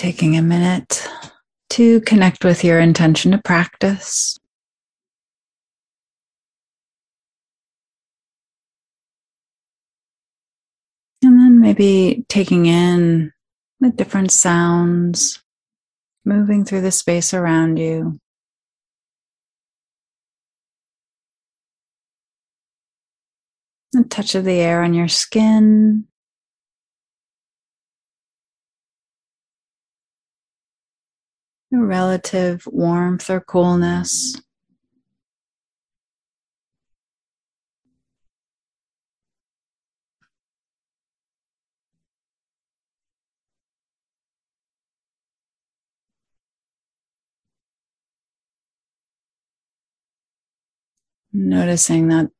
taking a minute to connect with your intention to practice. And then maybe taking in the different sounds moving through the space around you. The touch of the air on your skin. Relative warmth or coolness. Noticing that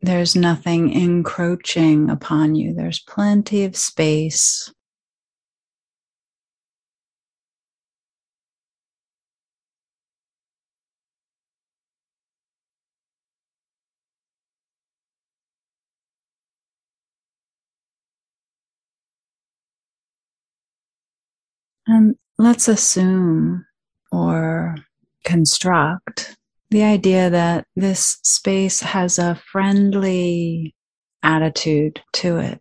there's nothing encroaching upon you, there's plenty of space. And let's assume or construct the idea that this space has a friendly attitude to it.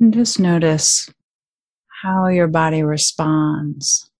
And just notice how your body responds.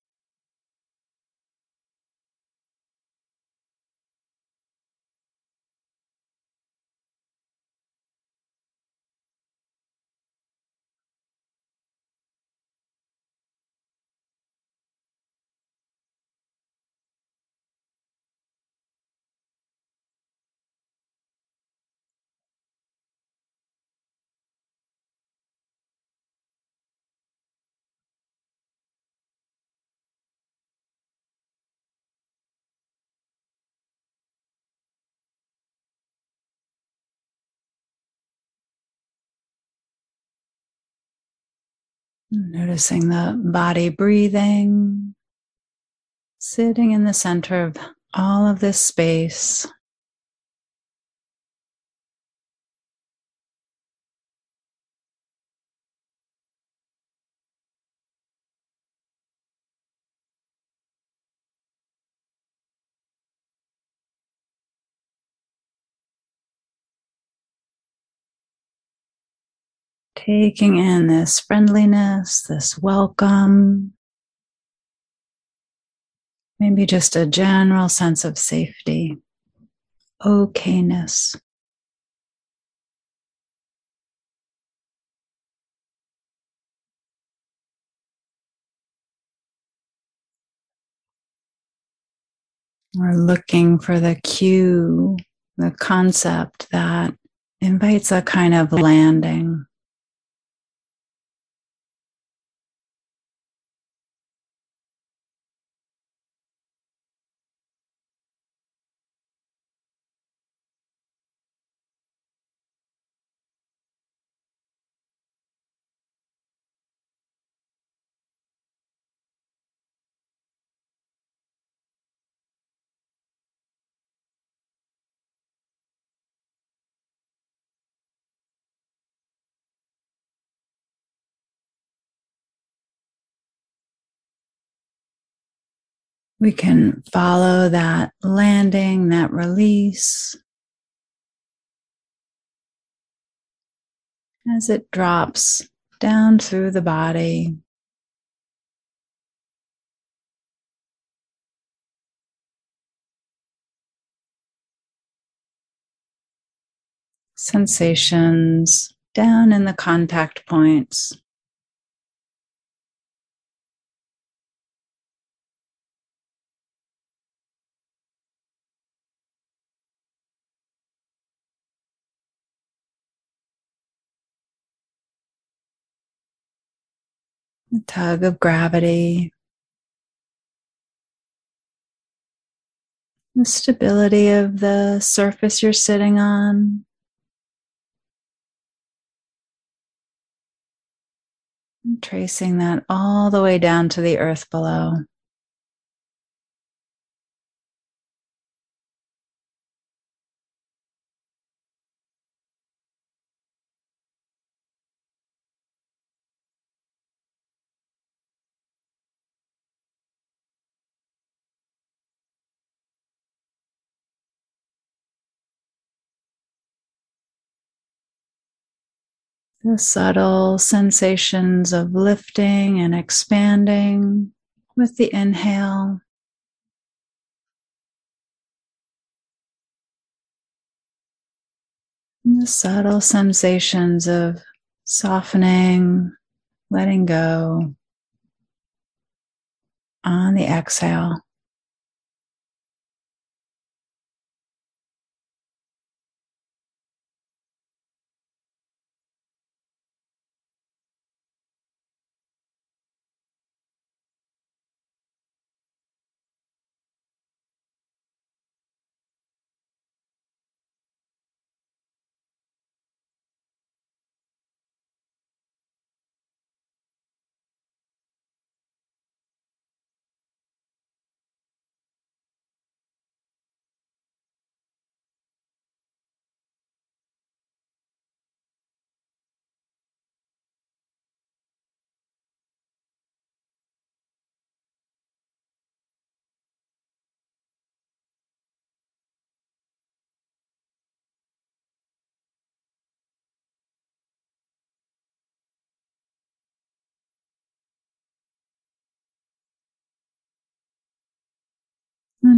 Noticing the body breathing, sitting in the center of all of this space. Taking in this friendliness, this welcome, maybe just a general sense of safety, okayness. We're looking for the cue, the concept that invites a kind of landing. We can follow that landing, that release as it drops down through the body. Sensations down in the contact points. The tug of gravity, the stability of the surface you're sitting on. Tracing that all the way down to the earth below. The subtle sensations of lifting and expanding with the inhale. And the subtle sensations of softening, letting go on the exhale.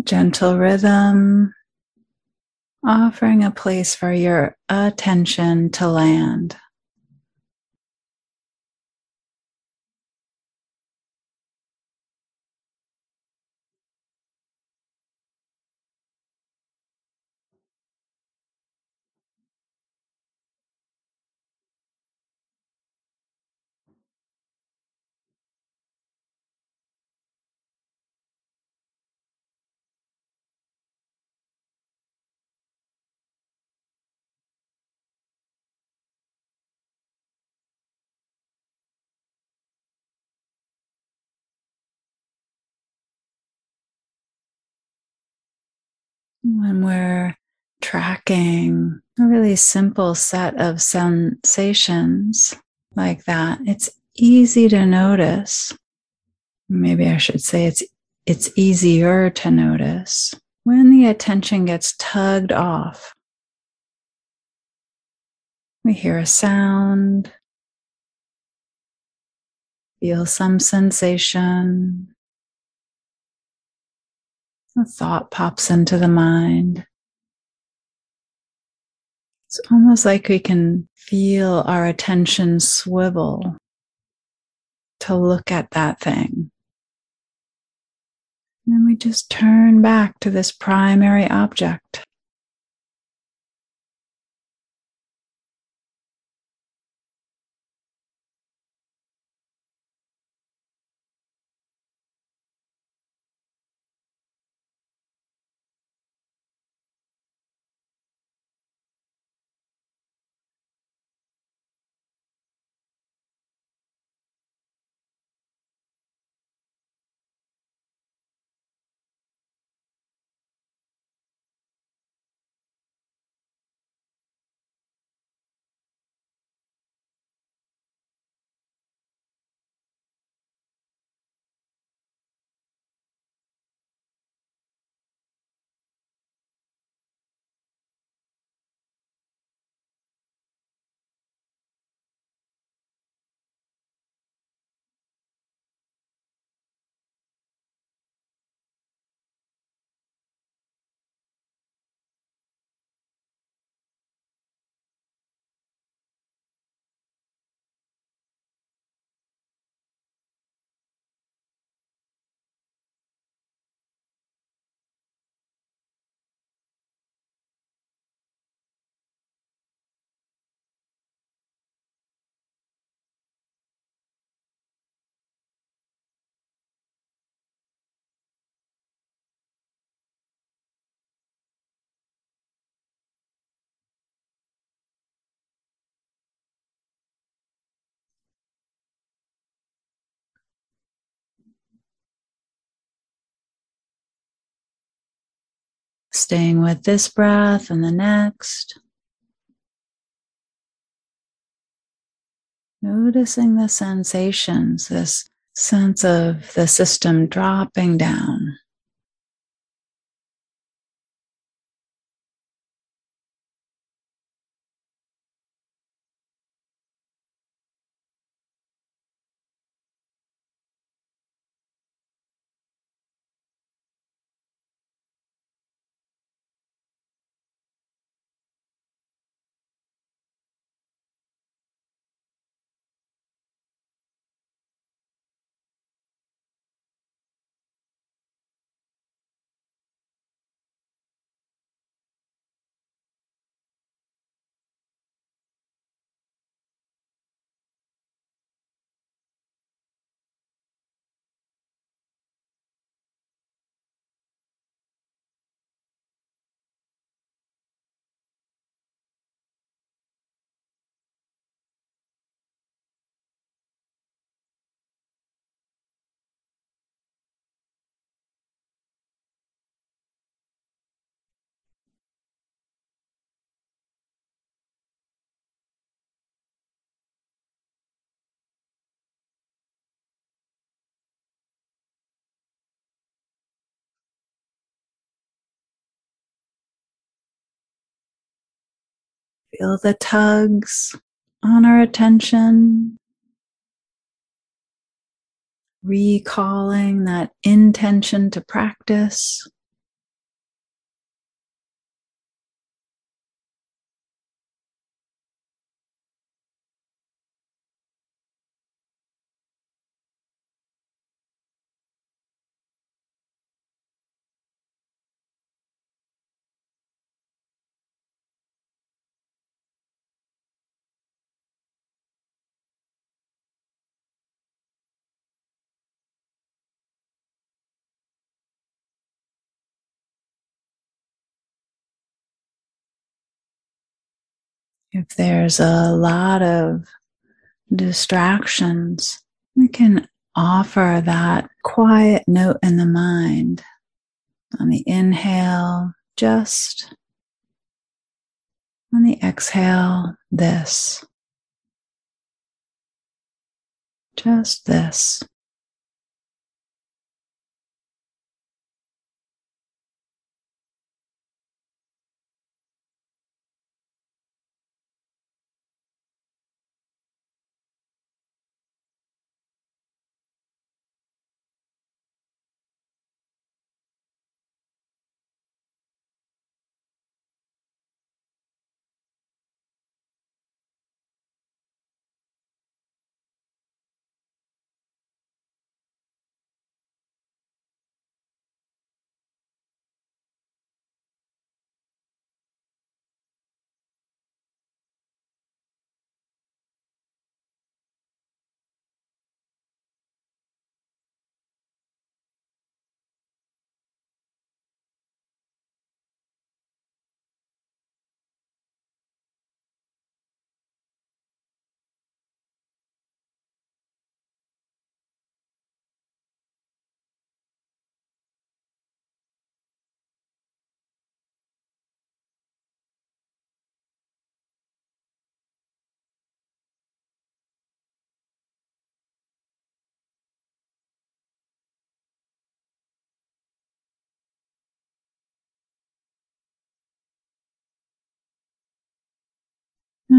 Gentle rhythm, offering a place for your attention to land. When we're tracking a really simple set of sensations like that, it's easy to notice. Maybe I should say it's it's easier to notice when the attention gets tugged off. We hear a sound, feel some sensation, a thought pops into the mind. It's almost like we can feel our attention swivel to look at that thing. And then we just turn back to this primary object. Staying with this breath and the next. Noticing the sensations, this sense of the system dropping down. Feel the tugs on our attention. Recalling that intention to practice. If there's a lot of distractions, we can offer that quiet note in the mind on the inhale, just on the exhale, this. Just this.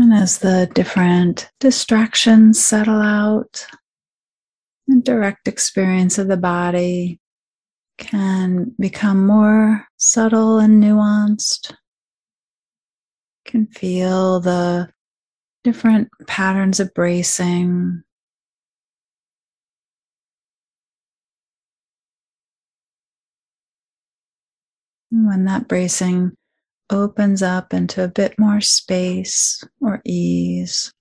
And as the different distractions settle out, the direct experience of the body can become more subtle and nuanced. Can feel the different patterns of bracing. And when that bracing opens up into a bit more space or ease.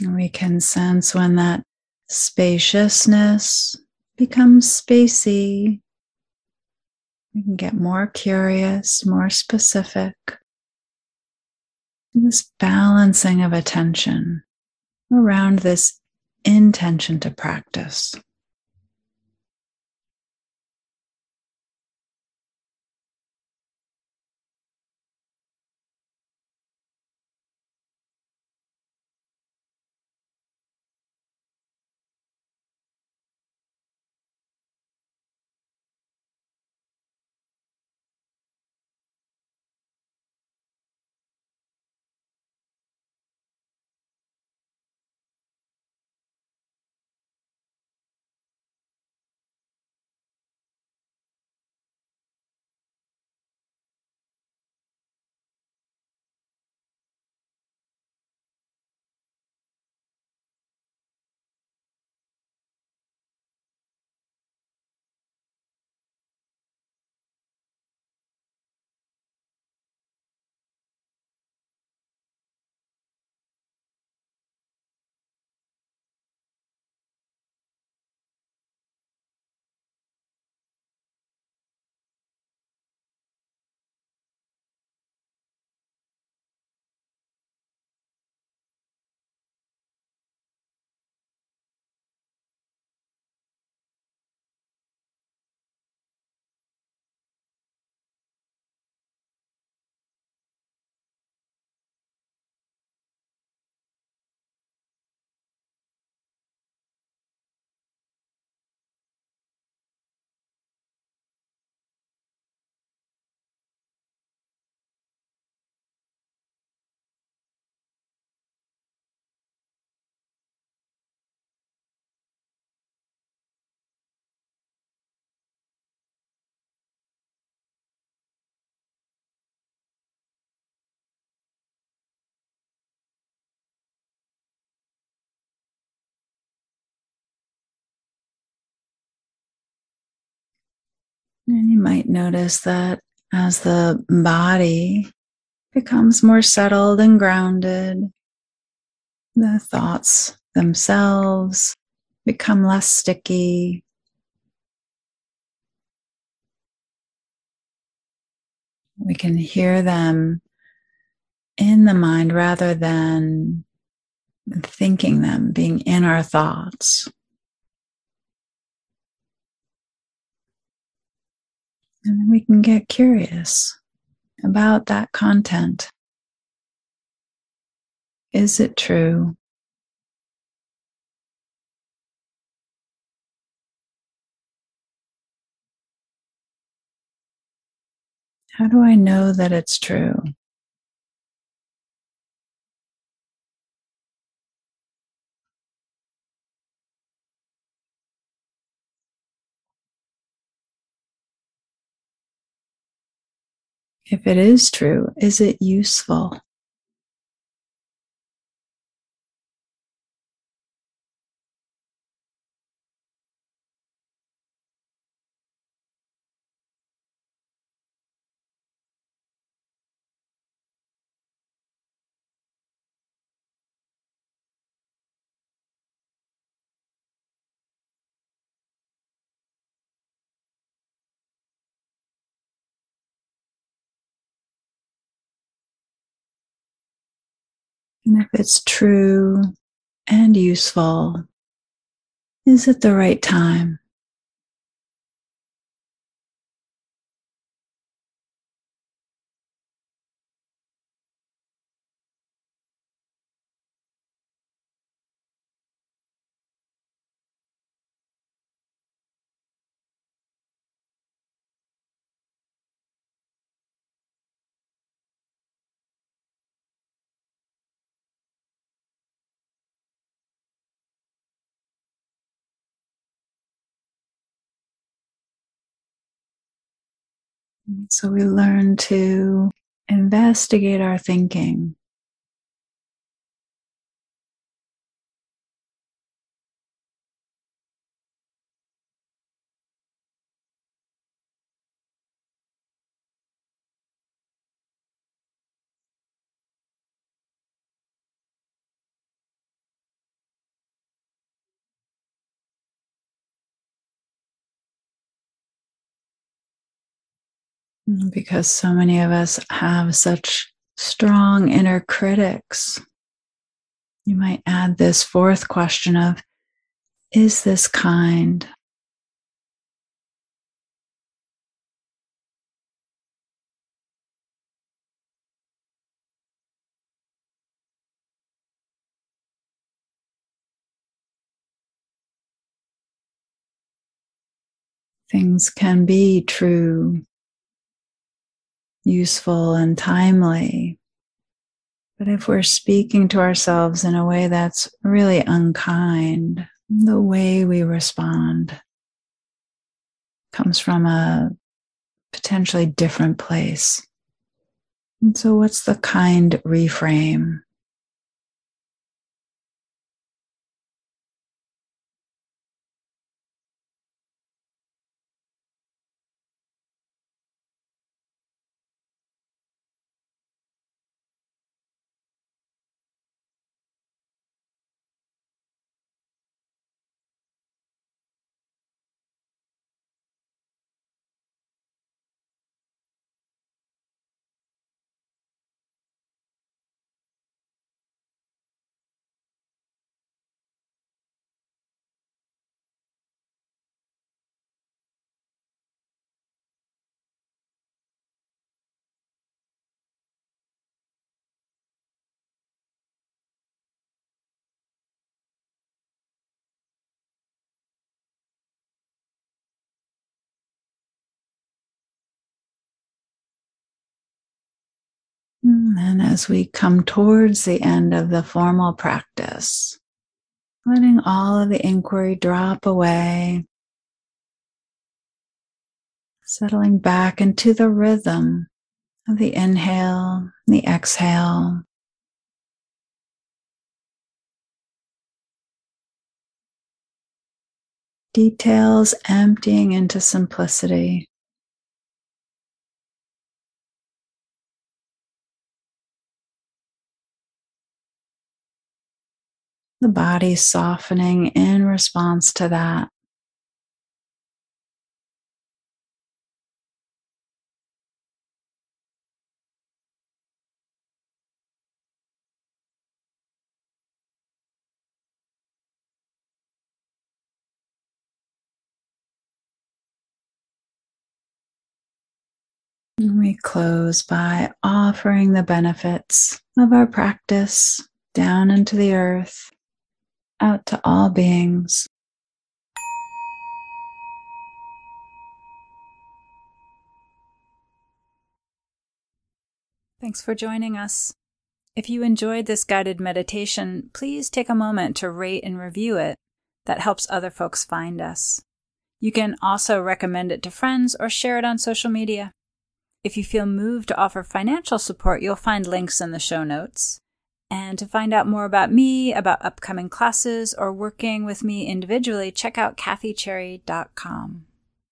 We can sense when that spaciousness becomes spacey. We can get more curious, more specific. This balancing of attention around this intention to practice. And you might notice that as the body becomes more settled and grounded, the thoughts themselves become less sticky. We can hear them in the mind rather than thinking them, being in our thoughts. And then we can get curious about that content. Is it true? How do I know that it's true? If it is true, is it useful? And if it's true and useful, is it the right time? So we learn to investigate our thinking. Because so many of us have such strong inner critics. You might add this fourth question of Is this kind? Things can be true useful and timely. But if we're speaking to ourselves in a way that's really unkind, the way we respond comes from a potentially different place. And so, what's the kind reframe? And as we come towards the end of the formal practice, letting all of the inquiry drop away, settling back into the rhythm of the inhale, the exhale. Details emptying into simplicity. The body softening in response to that. We close by offering the benefits of our practice down into the earth, out to all beings. Thanks for joining us. If you enjoyed this guided meditation, please take a moment to rate and review it. That helps other folks find us. You can also recommend it to friends or share it on social media. If you feel moved to offer financial support, you'll find links in the show notes. And to find out more about me, about upcoming classes, or working with me individually, check out kathycherry.com.